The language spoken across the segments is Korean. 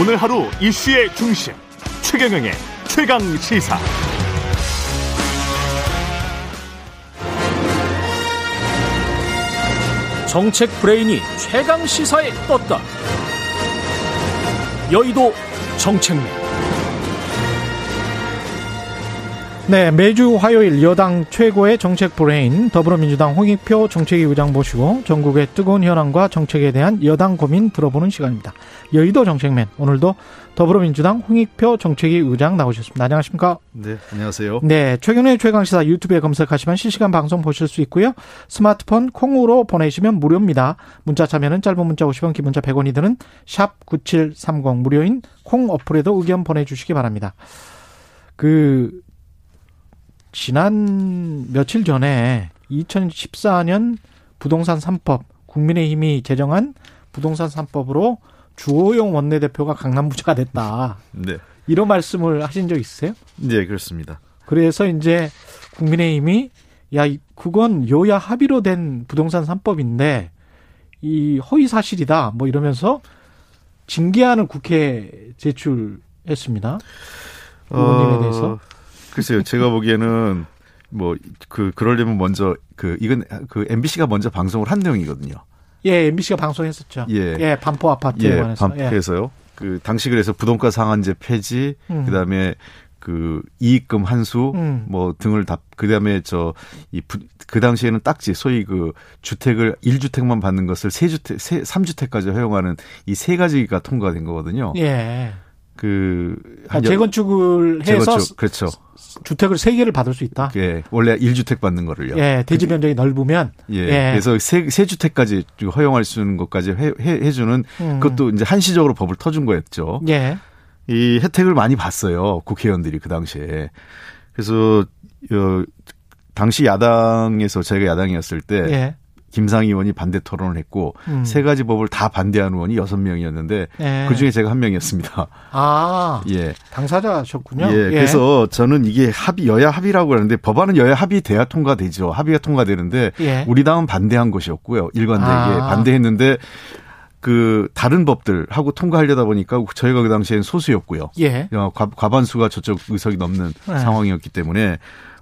오늘 하루 이슈의 중심 최경영의 최강 시사. 정책 브레인이 최강 시사에 떴다. 여의도 정책맨. 네, 매주 화요일 여당 최고의 정책 브레인 더불어민주당 홍익표 정책위 의장 모시고 정국의 뜨거운 현안과 정책에 대한 여당 고민 들어보는 시간입니다. 여의도 정책맨 오늘도 더불어민주당 홍익표 정책위 의장 나오셨습니다. 안녕하십니까? 네, 안녕하세요. 네, 최근의 최강 시사 유튜브에 검색하시면 실시간 방송 보실 수 있고요. 스마트폰 콩으로 보내시면 무료입니다. 문자 참여는 짧은 문자 50원, 긴 문자 100원이 드는 샵 9730 무료인 콩 어플에도 의견 보내주시기 바랍니다. 그 지난 며칠 전에 2014년 부동산 3법 국민의힘이 제정한 부동산 3법으로 주호영 원내대표가 강남부자가 됐다. 네. 이런 말씀을 하신 적 있으세요? 네, 그렇습니다. 그래서 이제 국민의힘이 야, 그건 여야 합의로 된 부동산 3법인데 이 허위 사실이다. 뭐 이러면서 징계안을 국회에 제출했습니다. 의원님에 어, 대해서. 글쎄요, 제가 보기에는 뭐 그 그러려면 먼저 그 이건 그 MBC가 먼저 방송을 한 내용이거든요. 예, MBC가 방송했었죠. 예. 예, 반포 아파트에 예, 관해서. 예. 반포에서요. 그 당시 그래서 부동가 상한제 폐지, 음. 그다음에 그 이익금 환수 음. 뭐 등을 다 그다음에 저 이 그 당시에는 딱지 소위 그 주택을 1주택만 받는 것을 세주택세 3주택까지 허용하는 이 세 가지가 통과된 거거든요. 예. 그 아, 재건축을 해서 재건축 그렇죠. 주택을 세 개를 받을 수 있다. 예, 원래 1주택 받는 거를요. 예, 대지 면적이 넓으면 예. 예. 그래서 세, 세 주택까지 허용할 수 있는 것까지 해, 해, 주는 음. 그것도 이제 한시적으로 법을 터준 거였죠. 예. 이 혜택을 많이 봤어요. 국회의원들이 그 당시에. 그래서 어, 당시 야당에서 저희가 야당이었을 때 예. 김상희 의원이 반대 토론을 했고 음. 세 가지 법을 다 반대한 의원이 여섯 명이었는데 예. 그 중에 제가 한 명이었습니다. 아, 예. 당사자셨군요. 예, 그래서 저는 이게 합의 여야 합의라고 하는데 법안은 여야 합의 돼야 통과되죠. 합의가 통과되는데 예. 우리 당은 반대한 것이었고요. 일관되게 아. 반대했는데 그 다른 법들하고 통과하려다 보니까 저희가 그 당시엔 소수였고요. 예. 어, 과, 과반수가 저쪽 의석이 넘는 네. 상황이었기 때문에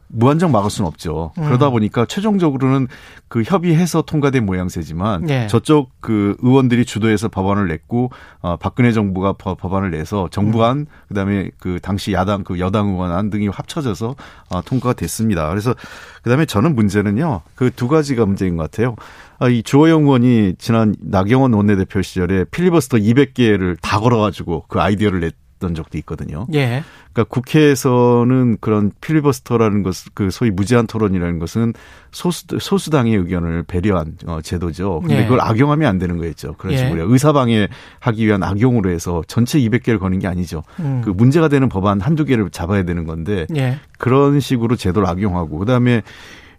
무한정 막을 수는 없죠. 음. 그러다 보니까 최종적으로는 그 협의해서 통과된 모양새지만 예. 저쪽 그 의원들이 주도해서 법안을 냈고 어, 박근혜 정부가 법- 법안을 내서 정부안 그다음에 그 당시 야당 그 여당 의원안 등이 합쳐져서 어, 통과가 됐습니다. 그래서 그다음에 저는 문제는요 그 두 가지가 문제인 것 같아요. 아, 이 주호영 의원이 지난 나경원 원내대표 시절에 필리버스터 200개를 다 걸어가지고 그 아이디어를 냈 던 적도 있거든요. 예. 그러니까 국회에서는 그런 필리버스터라는 것, 그 소위 무제한 토론이라는 것은 소수 소수당의 의견을 배려한 어, 제도죠. 근데 예. 그걸 악용하면 안 되는 거였죠. 그런 예. 식으로 의사 방해 하기 위한 악용으로 해서 전체 200개를 거는 게 아니죠. 음. 그 문제가 되는 법안 한두 개를 잡아야 되는 건데 예. 그런 식으로 제도를 악용하고 그다음에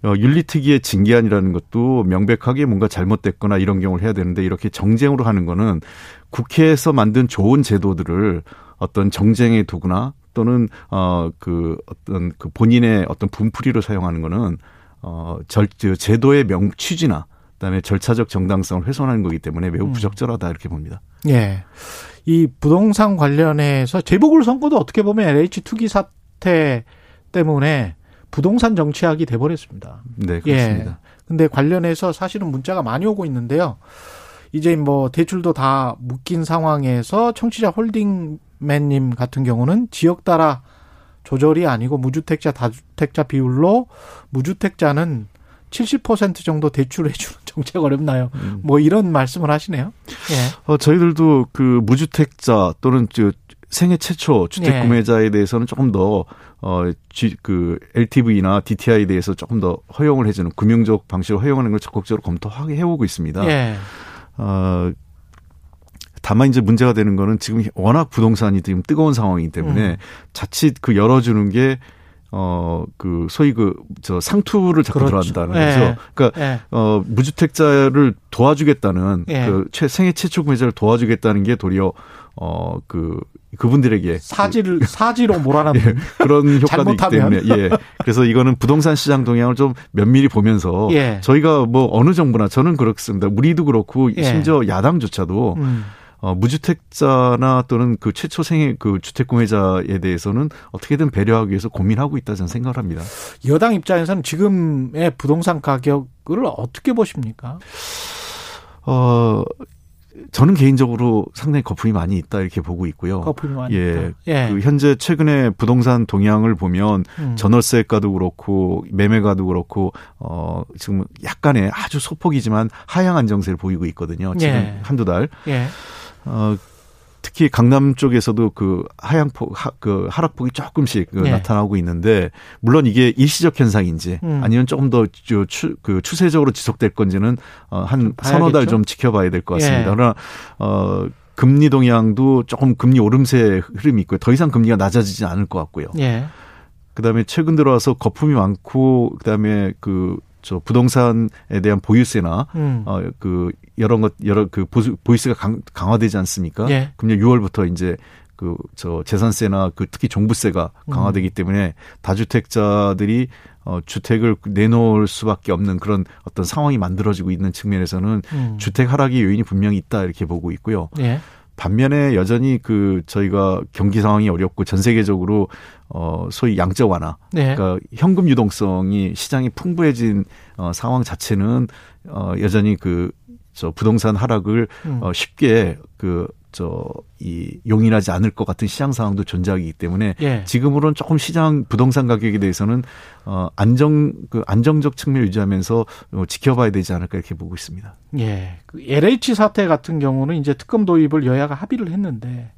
어, 윤리특위의 징계안이라는 것도 명백하게 뭔가 잘못됐거나 이런 경우를 해야 되는데 이렇게 정쟁으로 하는 거는 국회에서 만든 좋은 제도들을 어떤 정쟁에 두거나 또는 어그 어떤 그 본인의 어떤 분풀이로 사용하는 거는 어절 제도의 명 취지나 그다음에 절차적 정당성을 훼손하는 거기 때문에 매우 음. 부적절하다 이렇게 봅니다. 예. 이 부동산 관련해서 재보궐 선거도 어떻게 보면 LH 투기 사태 때문에 부동산 정치학이 돼 버렸습니다. 네, 그렇습니다. 예. 근데 관련해서 사실은 문자가 많이 오고 있는데요. 이제 뭐 대출도 다 묶인 상황에서 청취자 홀딩맨님 같은 경우는 지역 따라 조절이 아니고 무주택자 다주택자 비율로 무주택자는 70% 정도 대출해 주는 정책 어렵나요? 음. 뭐 이런 말씀을 하시네요. 예. 어, 저희들도 그 무주택자 또는 저 생애 최초 주택 예. 구매자에 대해서는 조금 더, 어, G, 그, LTV나 DTI에 대해서 조금 더 허용을 해주는 금융적 방식으로 허용하는 걸 적극적으로 검토하게 해오고 있습니다. 예. 어, 다만 이제 문제가 되는 거는 지금 워낙 부동산이 지금 뜨거운 상황이기 때문에 음. 자칫 그 열어주는 게 어, 그, 소위 그, 저 상투를 자꾸 그렇죠. 들어간다는 예. 거죠. 그러니까 예. 어, 무주택자를 도와주겠다는 예. 그 최, 생애 최초 구매자를 도와주겠다는 게 도리어 어, 그 그분들에게 사지를 사지로 몰아넣는 예, 그런 효과도 있기. 때문에 예. 그래서 이거는 부동산 시장 동향을 좀 면밀히 보면서 예. 저희가 뭐 어느 정부나 저는 그렇습니다. 우리도 그렇고 예. 심지어 야당조차도 음. 어, 무주택자나 또는 그 최초 생애 그 주택 구매자에 대해서는 어떻게든 배려하기 위해서 고민하고 있다 저는 생각을 합니다. 여당 입장에서는 지금의 부동산 가격을 어떻게 보십니까? 어, 저는 개인적으로 상당히 거품이 많이 있다 이렇게 보고 있고요. 거품이 많이 예, 있다. 예. 그 현재 최근에 부동산 동향을 보면 음. 전월세가도 그렇고 매매가도 그렇고 어 지금 약간의 아주 소폭이지만 하향 안정세를 보이고 있거든요. 지금 예. 한두 달. 예. 어 특히 강남 쪽에서도 그 하향폭 하, 그 하락폭이 조금씩 그 예. 나타나고 있는데 물론 이게 일시적 현상인지 음. 아니면 조금 더추그 추세적으로 지속될 건지는 어한 서너 달? 좀 지켜봐야 될 것 같습니다. 예. 그러나 어 금리 동향도 조금 금리 오름세 흐름이 있고요. 더 이상 금리가 낮아지지 않을 것 같고요. 예. 그다음에 최근 들어와서 거품이 많고 그다음에 그 저 부동산에 대한 보유세나 음. 어그 여러 것 여러 그 보수, 보유세가 강, 강화되지 않습니까? 예. 금년 6월부터 이제 그 저 재산세나 그 특히 종부세가 음. 강화되기 때문에 다주택자들이 어 주택을 내놓을 수밖에 없는 그런 어떤 상황이 만들어지고 있는 측면에서는 음. 주택 하락의 요인이 분명히 있다 이렇게 보고 있고요. 예. 반면에 여전히 그 저희가 경기 상황이 어렵고 전 세계적으로 어 소위 양적 완화 네. 그러니까 현금 유동성이 시장이 풍부해진 어 상황 자체는 어 여전히 그 저 부동산 하락을 음. 어 쉽게 그 저 이 용인하지 않을 것 같은 시장 상황도 존재하기 때문에 예. 지금으로는 조금 시장 부동산 가격에 대해서는 어 안정 그 안정적 측면 을 유지하면서 어, 지켜봐야 되지 않을까 이렇게 보고 있습니다. 예. 그 LH 사태 같은 경우는 이제 특검 도입을 여야가 합의를 했는데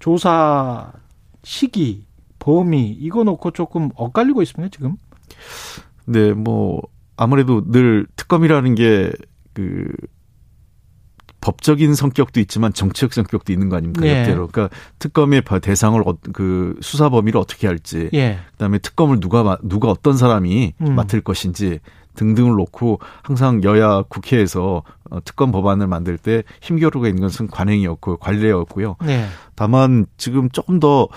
조사 시기, 범위 이거 놓고 조금 엇갈리고 있습니다, 지금. 네, 뭐 아무래도 늘 특검이라는 게그 법적인 성격도 있지만 정치적 성격도 있는 거 아닙니까? 네. 역대로. 그러니까 특검의 바- 대상을 어- 그 수사 범위를 어떻게 할지, 예. 그다음에 특검을 누가 마- 누가 어떤 사람이 음. 맡을 것인지 등등을 놓고 항상 여야 국회에서 어, 특검 법안을 만들 때 힘겨루가 있는 것은 관행이었고 관례였고요. 네. 다만 지금 조금 더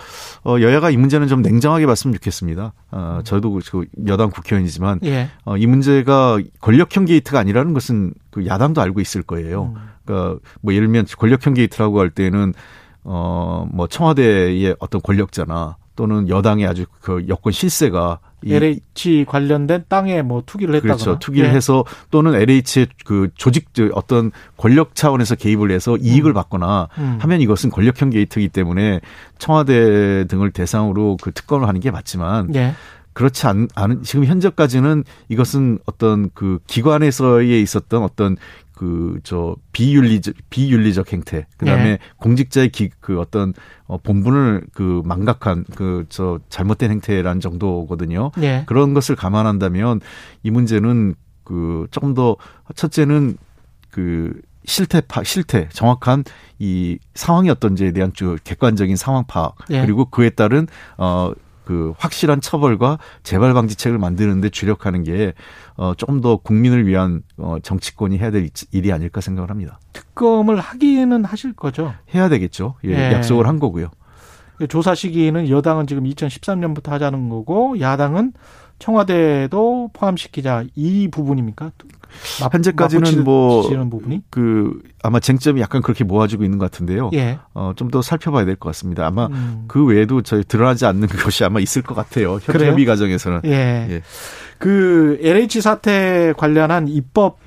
어, 여야가 이 문제는 좀 냉정하게 봤으면 좋겠습니다. 어, 저도 그 여당 국회의원이지만 예. 어, 이 문제가 권력형 게이트가 아니라는 것은 그 야당도 알고 있을 거예요. 음. 그러니까 뭐 예를 들면 권력형 게이트라고 할 때는 어뭐 청와대의 어떤 권력자나 또는 여당의 아주 그 여권 실세가 이 LH 관련된 땅에 뭐 투기를 했다거나. 그렇죠. 투기를 예. 해서 또는 LH의 그 조직 어떤 권력 차원에서 개입을 해서 이익을 받거나 음. 하면 이것은 권력형 게이트이기 때문에 청와대 등을 대상으로 그 특검을 하는 게 맞지만 예. 그렇지 않, 않은 지금 현재까지는 이것은 어떤 그 기관에서의 있었던 어떤 그 저 비윤리적 비윤리적 행태 그다음에 네. 공직자의 기, 그 어떤 어 본분을 그 망각한 그 저 잘못된 행태라는 정도거든요. 예. 그런 것을 감안한다면 이 문제는 그 조금 더 첫째는 그 실태 파 실태 정확한 이 상황이 어떤지에 대한 주 객관적인 상황 파악 예. 그리고 그에 따른 어 그 확실한 처벌과 재발 방지책을 만드는데 주력하는 게 어 조금 더 국민을 위한 어 정치권이 해야 될 일이 아닐까 생각을 합니다. 특검을 하기는 하실 거죠. 해야 되겠죠. 예, 예. 약속을 한 거고요. 조사 시기는 여당은 지금 2013년부터 하자는 거고 야당은 청와대도 포함시키자 이 부분입니까? 맞- 현재까지는 뭐 맞붙이는 부분이? 그 아마 쟁점이 약간 그렇게 모아지고 있는 것 같은데요. 예. 어, 좀 더 살펴봐야 될 것 같습니다. 아마 음. 그 외에도 저희 드러나지 않는 것이 아마 있을 것 같아요. 협- 그래요? 협의 과정에서는. 예. 예. 그 LH 사태 관련한 입법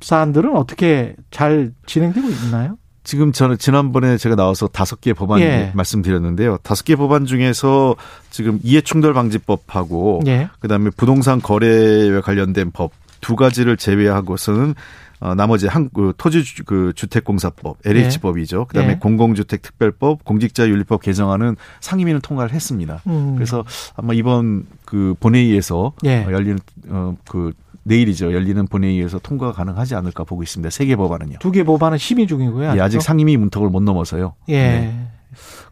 사안들은 어떻게 잘 진행되고 있나요? 지금 저는 지난번에 제가 나와서 다섯 개 법안 예. 말씀드렸는데요. 다섯 개 법안 중에서 지금 이해충돌 방지법하고 예. 그다음에 부동산 거래와 관련된 법 두 가지를 제외하고서는 어, 나머지 한, 그, 토지 주- 그 주택공사법, LH법이죠. 그 다음에 예. 공공주택특별법, 공직자윤리법 개정안은 상임위는 통과를 했습니다. 음. 그래서 아마 이번 그 본회의에서 예. 어, 열리는 어, 그 내일이죠. 열리는 본회의에서 통과가 가능하지 않을까 보고 있습니다. 세 개 법안은요. 두 개 법안은 심의 중이고요. 예, 아직 상임위 문턱을 못 넘어서요. 예. 네.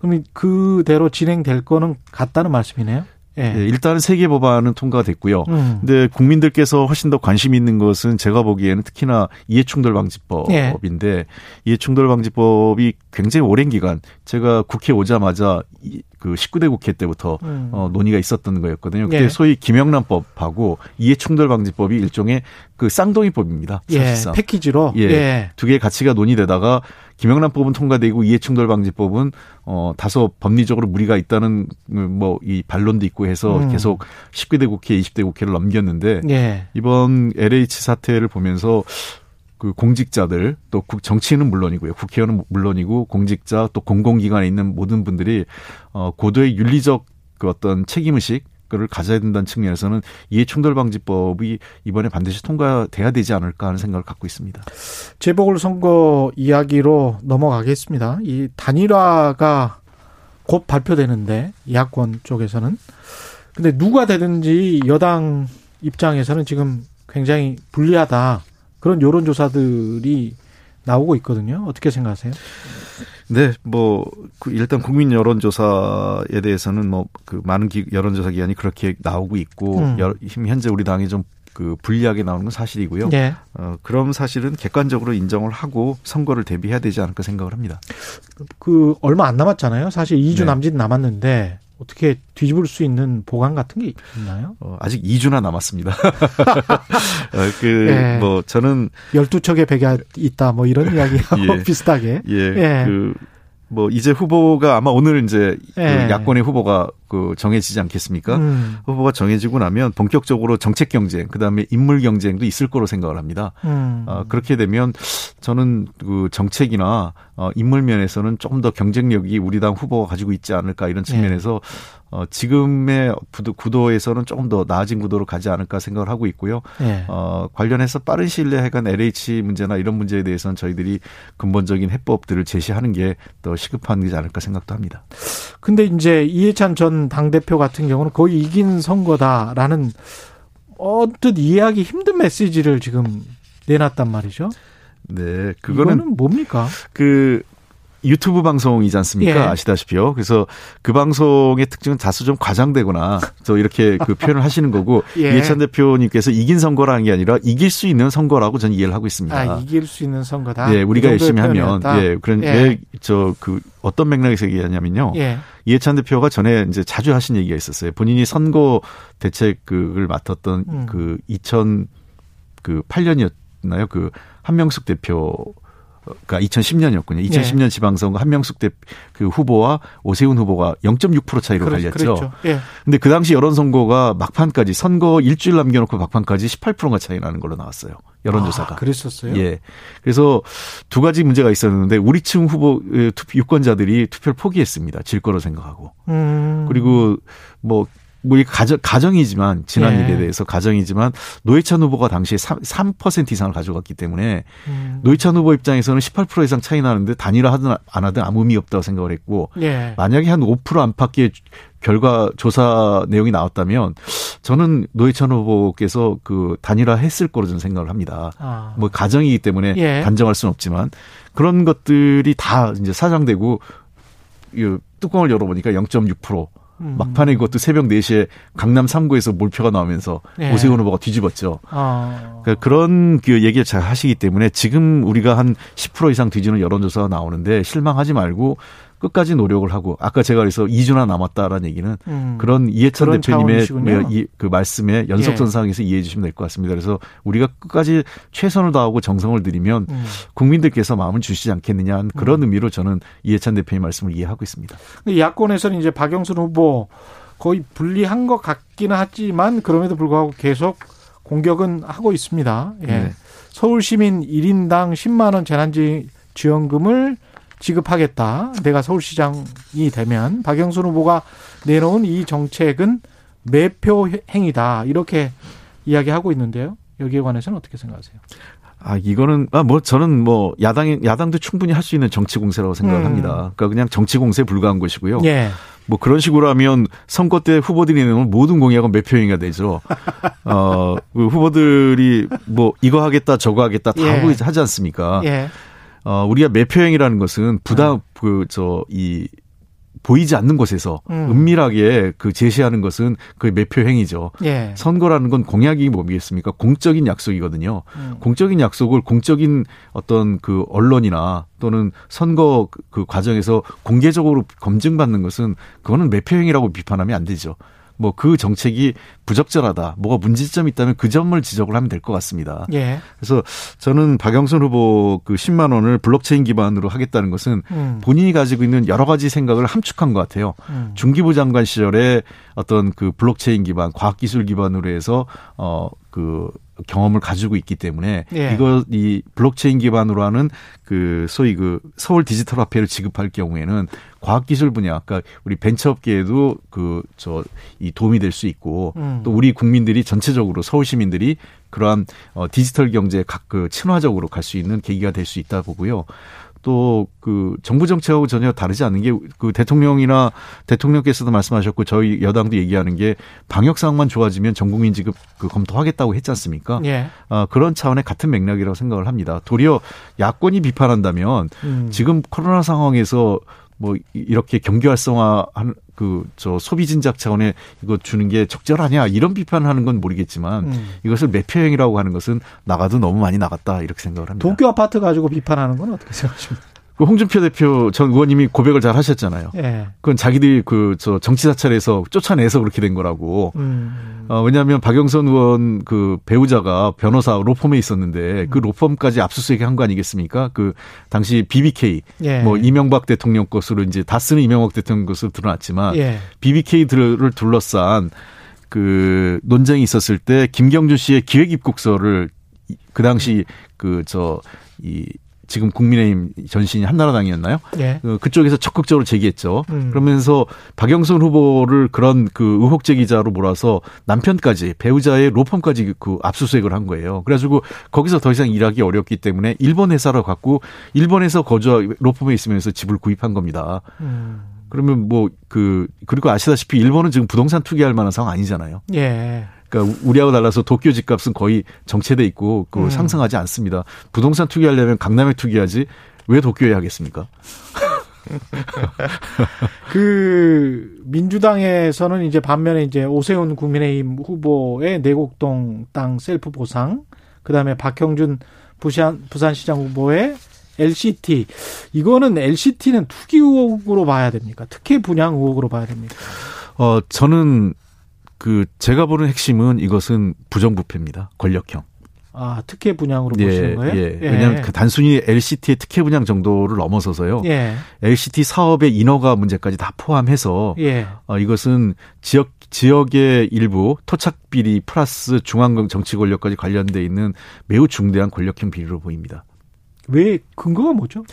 그럼 그대로 진행될 거는 같다는 말씀이네요. 예. 예, 일단은 세개 법안은 통과가 됐고요. 음. 근데 국민들께서 훨씬 더 관심 있는 것은 제가 보기에는 특히나 이해충돌 방지법인데 이해충돌 방지법이 굉장히 오랜 기간 제가 국회 오자마자 이- 그 19대 국회 때부터 음. 어, 논의가 있었던 거였거든요. 그때 예. 소위 김영란법하고 이해충돌 방지법이 일종의 그 쌍둥이법입니다. 예. 사실상. 패키지로. 예. 예. 두 개의 가치가 논의되다가 김영란법은 통과되고 이해충돌방지법은 어 다소 법리적으로 무리가 있다는 뭐 이 반론도 있고 해서 음. 계속 19대 국회, 20대 국회를 넘겼는데 예. 이번 LH 사태를 보면서 그 공직자들 또 정치인은 물론이고요. 국회의원은 물론이고 공직자 또 공공기관에 있는 모든 분들이 어 고도의 윤리적 그 어떤 책임 의식 을 가져야 된다는 측면에서는 이해충돌방지법이 이번에 반드시 통과돼야 되지 않을까 하는 생각을 갖고 있습니다. 재보궐선거 이야기로 넘어가겠습니다. 이 단일화가 곧 발표되는데 야권 쪽에서는 근데 누가 되든지 여당 입장에서는 지금 굉장히 불리하다 그런 여론조사들이 나오고 있거든요. 어떻게 생각하세요? 네, 뭐그 일단 국민 여론조사에 대해서는 뭐 그 많은 기, 여론조사 기관이 그렇게 나오고 있고 음. 여, 현재 우리 당이 좀 그 불리하게 나오는 건 사실이고요. 네. 어, 그럼 사실은 객관적으로 인정을 하고 선거를 대비해야 되지 않을까 생각을 합니다. 그 얼마 안 남았잖아요. 사실 2주 네. 남짓 남았는데 어떻게 뒤집을 수 있는 보강 같은 게 있나요? 어, 아직 2주나 남았습니다. 어, 그, 예. 뭐, 저는. 12척의 배가 있다, 뭐 이런 이야기하고 예. 비슷하게. 예. 예. 그, 뭐 이제 후보가 아마 오늘 이제 그 예. 그 야권의 후보가 그 정해지지 않겠습니까? 음. 후보가 정해지고 나면 본격적으로 정책 경쟁, 그다음에 인물 경쟁도 있을 거로 생각을 합니다. 음. 어, 그렇게 되면 저는 그 정책이나 어, 인물 면에서는 조금 더 경쟁력이 우리 당 후보가 가지고 있지 않을까 이런 측면에서 예. 어, 지금의 구도 에서는 조금 더 나아진 구도로 가지 않을까 생각을 하고 있고요. 예. 어, 관련해서 빠른 시일 내에 해간 LH 문제나 이런 문제에 대해서는 저희들이 근본적인 해법들을 제시하는 게 더 시급한 게 않을까 생각도 합니다. 근데 이제 이해찬 전 당대표 같은 경우는 거의 이긴 선거다라는 언뜻 이해하기 힘든 메시지를 지금 내놨단 말이죠. 네, 그거는 뭡니까? 그 유튜브 방송이지 않습니까? 예. 아시다시피요. 그래서 그 방송의 특징은 다소 좀 과장되거나 저 이렇게 그 표현을 하시는 거고 예. 이해찬 대표님께서 이긴 선거라는 게 아니라 이길 수 있는 선거라고 저는 이해를 하고 있습니다. 아, 이길 수 있는 선거다. 예, 우리가 그 열심히 하면 예, 그런 예. 저그 어떤 맥락에서 얘기하냐면요. 예. 이해찬 대표가 전에 이제 자주 하신 얘기가 있었어요. 본인이 선거 대책을 맡았던 음. 그 2000그 8년이었나요? 그 한명숙 대표 그러니까 2010년이었군요. 2010년 네. 지방선거 한명숙 대그 후보와 오세훈 후보가 0.6% 차이로 그렇, 갈렸죠. 그렇죠. 예. 근데 그 당시 여론 선거가 막판까지 선거 일주일 남겨놓고 막판까지 18%가 차이 나는 걸로 나왔어요. 여론조사가. 아, 그랬었어요? 예. 그래서 두 가지 문제가 있었는데 우리층 후보 유권자들이 투표를 포기했습니다. 질 거로 생각하고. 음. 그리고 뭐 뭐 가정 가정이지만 지난 예. 일에 대해서 가정이지만 노회찬 후보가 당시에 3, 3% 이상을 가져갔기 때문에 음. 노회찬 후보 입장에서는 18% 이상 차이 나는데 단일화 하든 안 하든 아무 의미 없다고 생각을 했고 예. 만약에 한 5% 안팎의 결과 조사 내용이 나왔다면 저는 노회찬 후보께서 그 단일화 했을 거로 저는 생각을 합니다. 아. 뭐 가정이기 때문에 예. 단정할 수는 없지만 그런 것들이 다 이제 사장되고 뚜껑을 열어보니까 0.6% 음. 막판에 그것도 새벽 4시에 강남 3구에서 몰표가 나오면서 네. 오세훈 후보가 뒤집었죠. 아. 그러니까 그런 그 얘기를 잘 하시기 때문에 지금 우리가 한 10% 이상 뒤지는 여론조사가 나오는데 실망하지 말고 끝까지 노력을 하고 아까 제가 그래서 2주나 남았다라는 얘기는 음. 그런 이해찬 대표님의 이, 그 말씀에 연속선상에서 예. 이해해 주시면 될 것 같습니다. 그래서 우리가 끝까지 최선을 다하고 정성을 들이면 음. 국민들께서 마음을 주시지 않겠느냐 하는 그런 음. 의미로 저는 이해찬 대표의 말씀을 이해하고 있습니다. 야권에서는 이제 박영순 후보 거의 불리한 것 같기는 하지만 그럼에도 불구하고 계속 공격은 하고 있습니다. 예. 네. 서울 시민 1인당 10만 원 재난지원금을 지급하겠다. 내가 서울시장이 되면 박영순 후보가 내놓은 이 정책은 매표 행위다. 이렇게 이야기하고 있는데요. 여기에 관해서는 어떻게 생각하세요? 아, 이거는, 아, 뭐, 저는 뭐, 야당, 야당도 충분히 할 수 있는 정치 공세라고 생각을 음. 합니다. 그러니까 그냥 정치 공세에 불과한 것이고요. 예. 뭐 그런 식으로 하면 선거 때 후보들이 내는 모든 공약은 매표행위가 되죠. 어, 그 후보들이 뭐 이거 하겠다 저거 하겠다 다 예. 하고 하지 않습니까? 예. 어, 우리가 매표행이라는 것은 부담, 네. 그, 저, 이, 보이지 않는 곳에서 음. 은밀하게 그 제시하는 것은 그 매표 행위죠. 예. 선거라는 건 공약이 뭐겠습니까? 공적인 약속이거든요. 음. 공적인 약속을 공적인 어떤 그 언론이나 또는 선거 그 과정에서 공개적으로 검증받는 것은 그거는 매표 행위라고 비판하면 안 되죠. 뭐 그 정책이 부적절하다, 뭐가 문제점이 있다면 그 점을 지적을 하면 될 것 같습니다. 예. 그래서 저는 박영선 후보 그 10만 원을 블록체인 기반으로 하겠다는 것은 음. 본인이 가지고 있는 여러 가지 생각을 함축한 것 같아요. 음. 중기부 장관 시절에 어떤 그 블록체인 기반, 과학기술 기반으로 해서 어그 경험을 가지고 있기 때문에 예. 이거 이 블록체인 기반으로 하는 그 소위 그 서울 디지털 화폐를 지급할 경우에는 과학기술 분야, 아까 우리 벤처업계에도 그 저 이 도움이 될 수 있고 음. 또 우리 국민들이 전체적으로 서울 시민들이 그러한 어 디지털 경제 각 그 친화적으로 갈 수 있는 계기가 될 수 있다 보고요. 또 그 정부 정책하고 전혀 다르지 않는 게그 대통령이나 대통령께서도 말씀하셨고 저희 여당도 얘기하는 게 방역 상황만 좋아지면 전 국민 지급 그 검토하겠다고 했지 않습니까? 예. 아, 그런 차원의 같은 맥락이라고 생각을 합니다. 도리어 야권이 비판한다면 음. 지금 코로나 상황에서 뭐 이- 이렇게 경기 활성화하는 그저 소비 진작 차원에 이거 주는 게 적절하냐 이런 비판을 하는 건 모르겠지만 음. 이것을 매표 행위라고 하는 것은 나가도 너무 많이 나갔다 이렇게 생각을 합니다. 도쿄 아파트 가지고 비판하는 건 어떻게 생각하십니까? 그 홍준표 대표 전 의원님이 고백을 잘 하셨잖아요. 예. 그건 자기들이 그 저 정치 사찰에서 쫓아내서 그렇게 된 거라고. 음. 어, 왜냐하면 박영선 의원 그 배우자가 변호사 로펌에 있었는데 그 로펌까지 압수수색 한거 아니겠습니까? 그 당시 BBK 예. 뭐 이명박 대통령 것으로 이제 다 쓰는 이명박 대통령 것으로 드러났지만 예. BBK들을 둘러싼 그 논쟁이 있었을 때 김경준 씨의 기획 입국서를 이- 그 당시 그 저 이 지금 국민의힘 전신이 한나라당이었나요? 예. 어, 그쪽에서 적극적으로 제기했죠. 음. 그러면서 박영선 후보를 그런 그 의혹 제기자로 몰아서 남편까지 배우자의 로펌까지 그 압수수색을 한 거예요. 그래가지고 거기서 더 이상 일하기 어렵기 때문에 일본 회사를 갖고 일본에서 거주 로펌에 있으면서 집을 구입한 겁니다. 음. 그러면 뭐 그 그리고 아시다시피 일본은 지금 부동산 투기할 만한 상황 아니잖아요. 예. 그러니까 우리하고 달라서 도쿄 집값은 거의 정체돼 있고 그 음. 상승하지 않습니다. 부동산 투기하려면 강남에 투기하지 왜 도쿄에 하겠습니까? 그 민주당에서는 이제 반면에 이제 오세훈 국민의힘 후보의 내곡동 땅 셀프 보상, 그다음에 박형준 부산 부산시장 후보의 LCT 이거는 LCT는 투기 의혹으로 봐야 됩니까? 특혜 분양 의혹으로 봐야 됩니까? 어 저는 그 제가 보는 핵심은 이것은 부정부패입니다. 권력형. 아 특혜 분양으로 보시는 거예요? 예. 왜냐하면 그 단순히 LCT의 특혜 분양 정도를 넘어서서요. 예. LCT 사업의 인허가 문제까지 다 포함해서 예. 어, 이것은 지역 지역의 일부 토착 비리 플러스 중앙 정치 권력까지 관련돼 있는 매우 중대한 권력형 비리로 보입니다. 왜 근거가 뭐죠?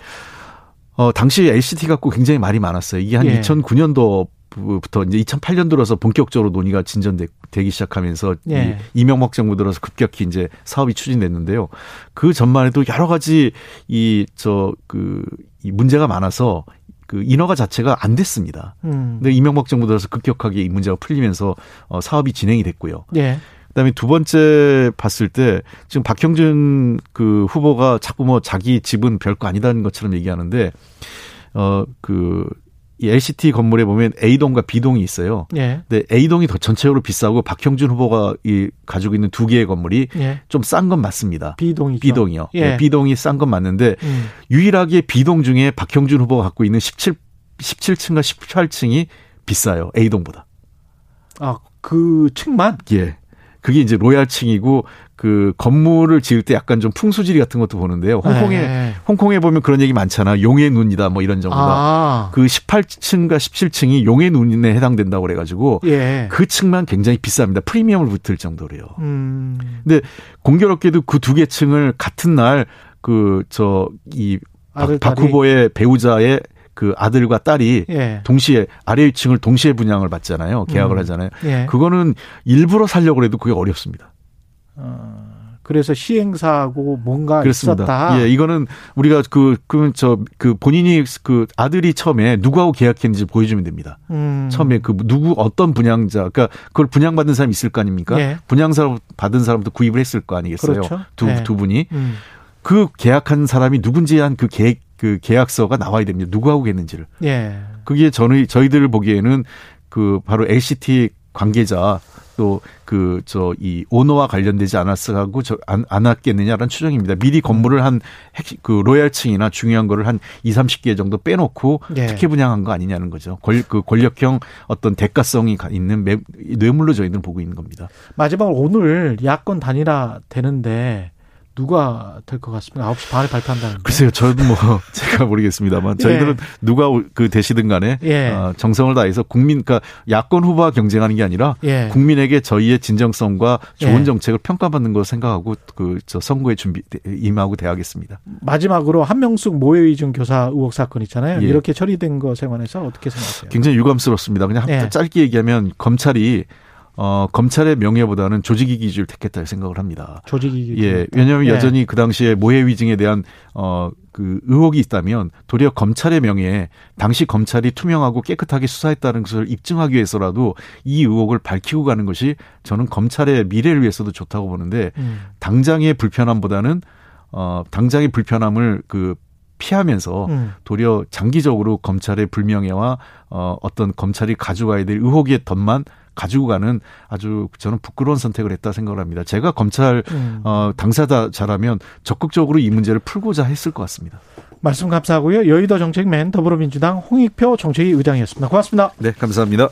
어, 당시 LCT 갖고 굉장히 말이 많았어요. 이게 한 예. 2009년도 부터 이제 2008년도라서 본격적으로 논의가 진전되기 시작하면서 예. 이 이명박 정부 들어서 급격히 이제 사업이 추진됐는데요. 그 전만 해도 여러 가지 이 저그 이 문제가 많아서 그 인허가 자체가 안 됐습니다. 음. 근데 이명박 정부 들어서 급격하게 이 문제가 풀리면서 어, 사업이 진행이 됐고요. 예. 그다음에 두 번째 봤을 때 지금 박형준 그 후보가 자꾸 뭐 자기 집은 별거 아니다는 것처럼 얘기하는데 어그 이 LCT 건물에 보면 A동과 B동이 있어요. 예. 근데 A동이 더 전체적으로 비싸고 박형준 후보가 이 가지고 있는 두 개의 건물이 예. 좀싼 건 맞습니다. B동이죠. B동이요. 예. 네, B동이 싼 건 맞는데 음. 유일하게 B동 중에 박형준 후보가 갖고 있는 17 17층과 18층이 비싸요. A동보다. 아, 그 층만 예. 그게 이제 로얄층이고 그 건물을 지을 때 약간 좀 풍수지리 같은 것도 보는데요. 홍콩에 예. 홍콩에 보면 그런 얘기 많잖아. 용의 눈이다 뭐 이런 정도다. 아. 그 18층과 17층이 용의 눈에 해당된다고 그래 가지고 예. 그 층만 굉장히 비쌉니다. 프리미엄을 붙을 정도로요. 음. 근데 공교롭게도 그 두 개 층을 같은 날 그 저이 아들, 박? 후보의 배우자의 그 아들과 딸이 예. 동시에 아래 층을 동시에 분양을 받잖아요. 계약을 음. 하잖아요. 예. 그거는 일부러 살려고 해도 그게 어렵습니다. 어, 그래서 시행사고 뭔가 그렇습니다. 있었다. 예, 이거는 우리가 그, 그, 저, 그 본인이 그 아들이 처음에 누구하고 계약했는지 보여주면 됩니다. 음. 처음에 그 누구 어떤 분양자, 그러니까 그걸 분양받은 사람이 있을 거 아닙니까? 예. 분양사 받은 사람도 구입을 했을 거 아니겠어요? 그렇죠. 두, 예. 두 분이. 음. 그 계약한 사람이 누군지 한 그 계획, 그 계약서가 나와야 됩니다. 누구하고 했는지를. 예. 그게 저희, 저희들 보기에는 그 바로 LCT 관계자 또 그 저 이 오너와 관련되지 않았어하고 저 안 않았겠느냐라는 추정입니다. 미리 건물을 한핵그 로얄층이나 중요한 거를 한 2, 30개 정도 빼놓고 예. 특혜 분양한 거 아니냐는 거죠. 권, 그 권력형 어떤 대가성이 있는 매, 뇌물로 저희는 보고 있는 겁니다. 마지막으로 오늘 야권 단일화 되는데 누가 될 것 같습니다. 9시 반에 발표한다는. 글쎄요, 저도 뭐 제가 모르겠습니다만 저희들은 예. 누가 그 되시든 간에 예. 어, 정성을 다해서 국민, 그러니까 야권 후보와 경쟁하는 게 아니라 예. 국민에게 저희의 진정성과 좋은 예. 정책을 평가받는 걸 생각하고 그 저 선거에 준비 임하고 대하겠습니다. 마지막으로 한명숙 모해위증 교사 의혹 사건 있잖아요. 예. 이렇게 처리된 것에 관해서 어떻게 생각하세요? 굉장히 유감스럽습니다. 그냥 예. 짧게 얘기하면 검찰이 어, 검찰의 명예보다는 조직이기주의를 택했다 생각을 합니다. 조직이기 예. 왜냐하면 예. 여전히 그 당시에 모해 위증에 대한 어, 그 의혹이 있다면 도리어 검찰의 명예에 당시 검찰이 투명하고 깨끗하게 수사했다는 것을 입증하기 위해서라도 이 의혹을 밝히고 가는 것이 저는 검찰의 미래를 위해서도 좋다고 보는데 음. 당장의 불편함보다는 어, 당장의 불편함을 그 피하면서 음. 도리어 장기적으로 검찰의 불명예와 어, 어떤 검찰이 가져가야 될 의혹의 덧만 가지고 가는 아주 저는 부끄러운 선택을 했다 생각을 합니다. 제가 검찰 음. 어, 당사자라면 적극적으로 이 문제를 풀고자 했을 것 같습니다. 말씀 감사하고요. 여의도 정책맨 더불어민주당 홍익표 정책위 의장이었습니다. 고맙습니다. 네, 감사합니다.